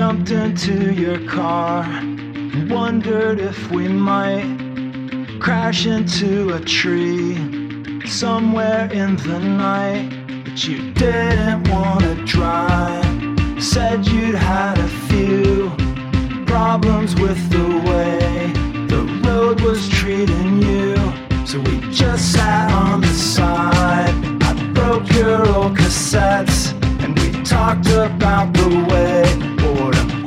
jumped into your car and wondered if we might crash into a tree somewhere in the night. But you didn't want to drive. Said you'd had a few problems with the way the road was treating you. So we just sat on the side. I broke your old cassettes and we talked about the way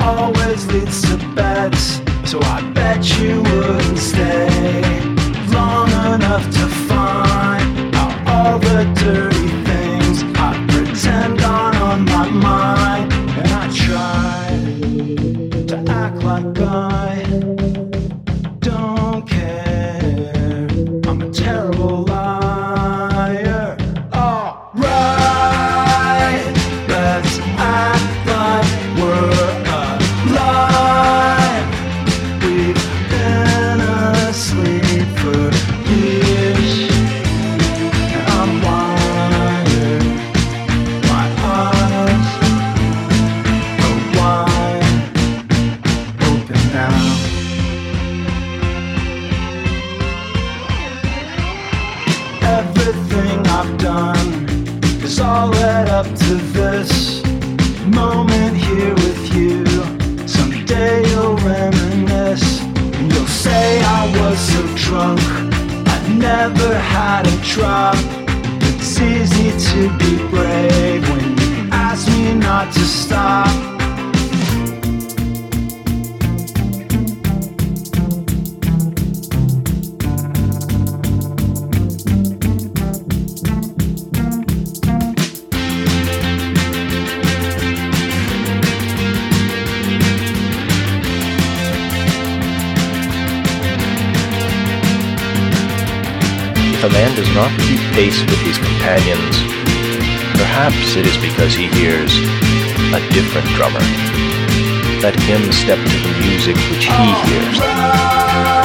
always leads to beds. So I bet you wouldn't stay long enough to find out all the dirty to stop. If a man does not keep pace with his companions, perhaps it is because he hears a different drummer. Let him step to the music which he oh. hears.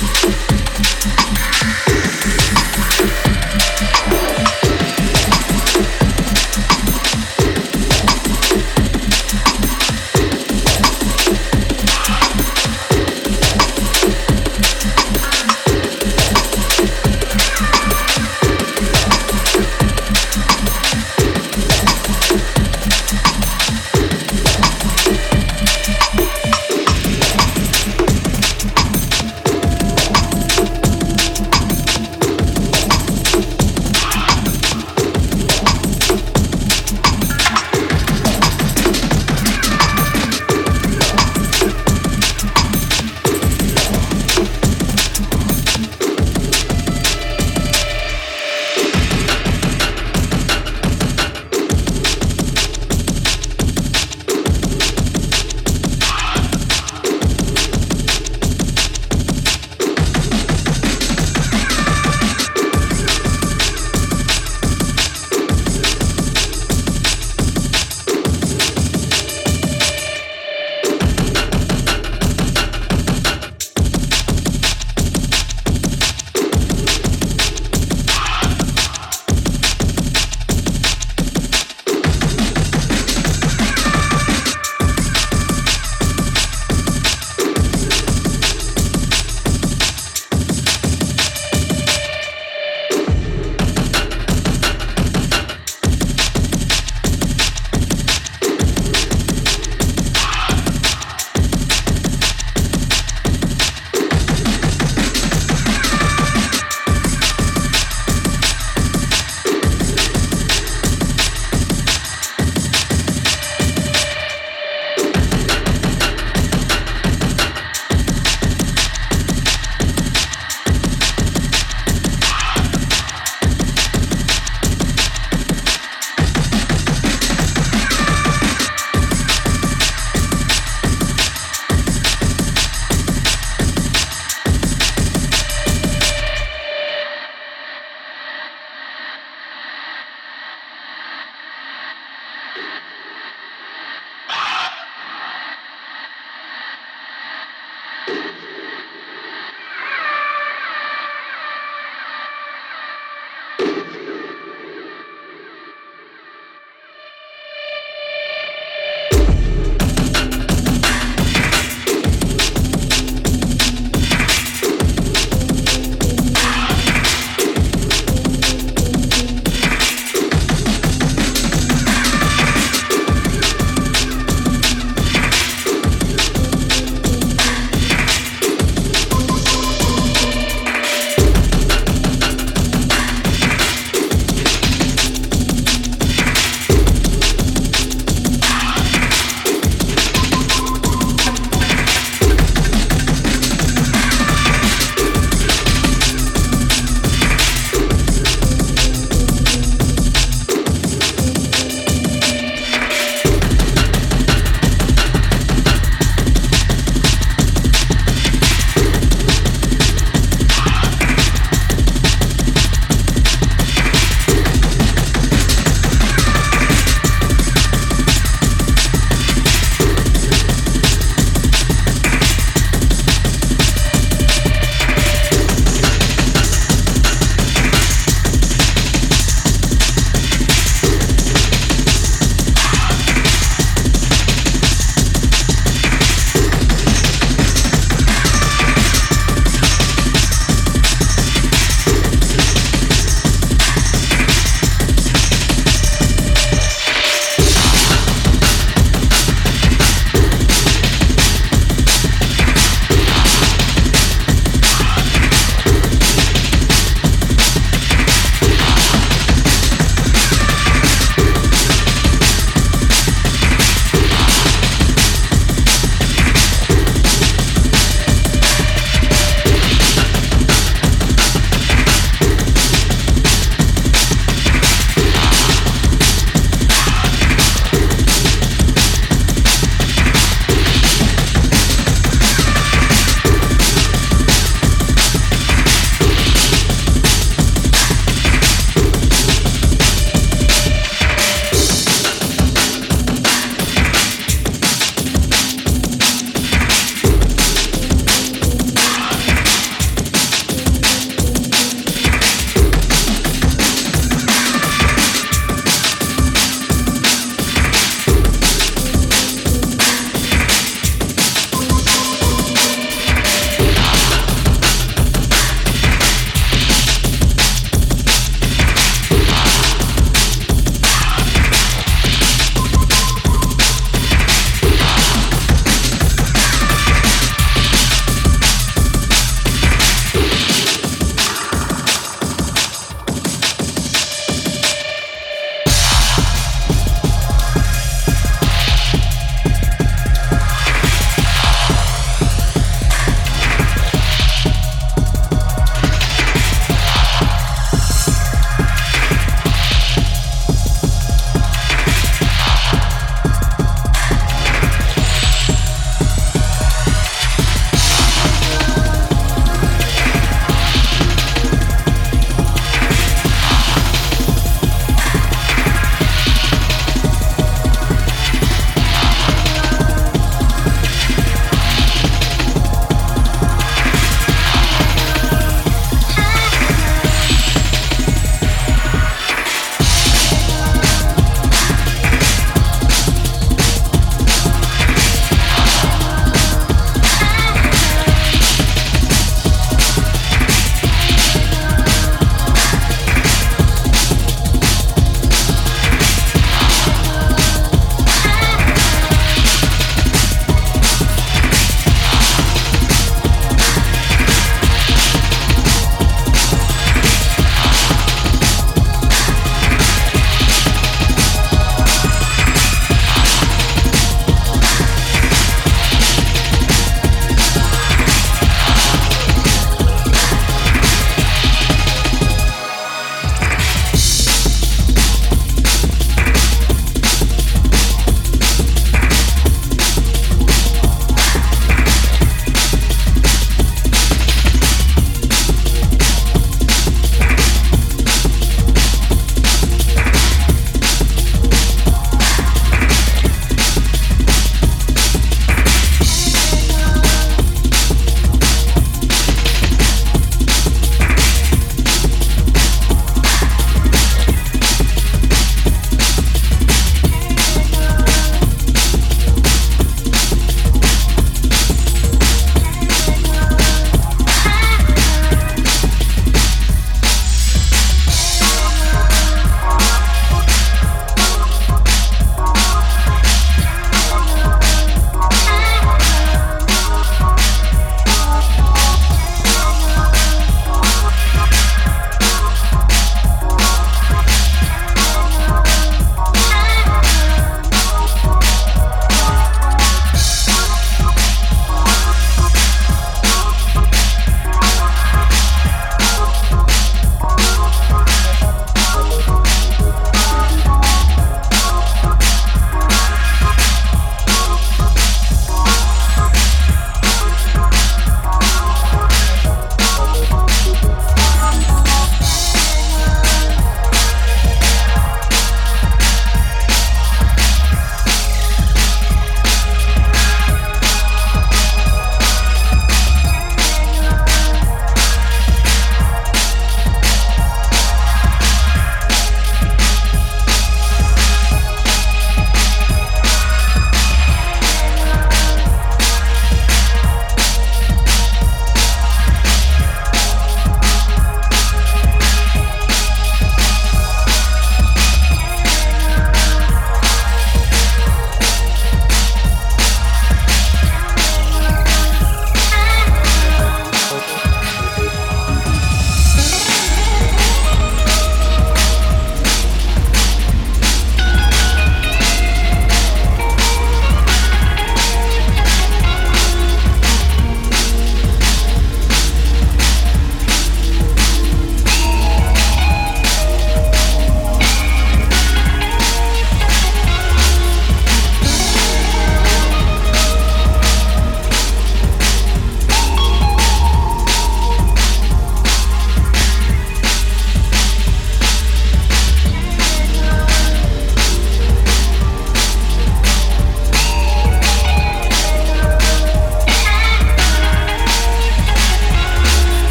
フフフフ。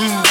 true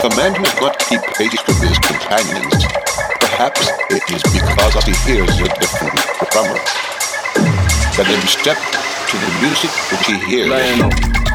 The a man has got to keep pace with his companions, perhaps it is because he hears a different drummer. Let him step to the music which he hears. Lionel.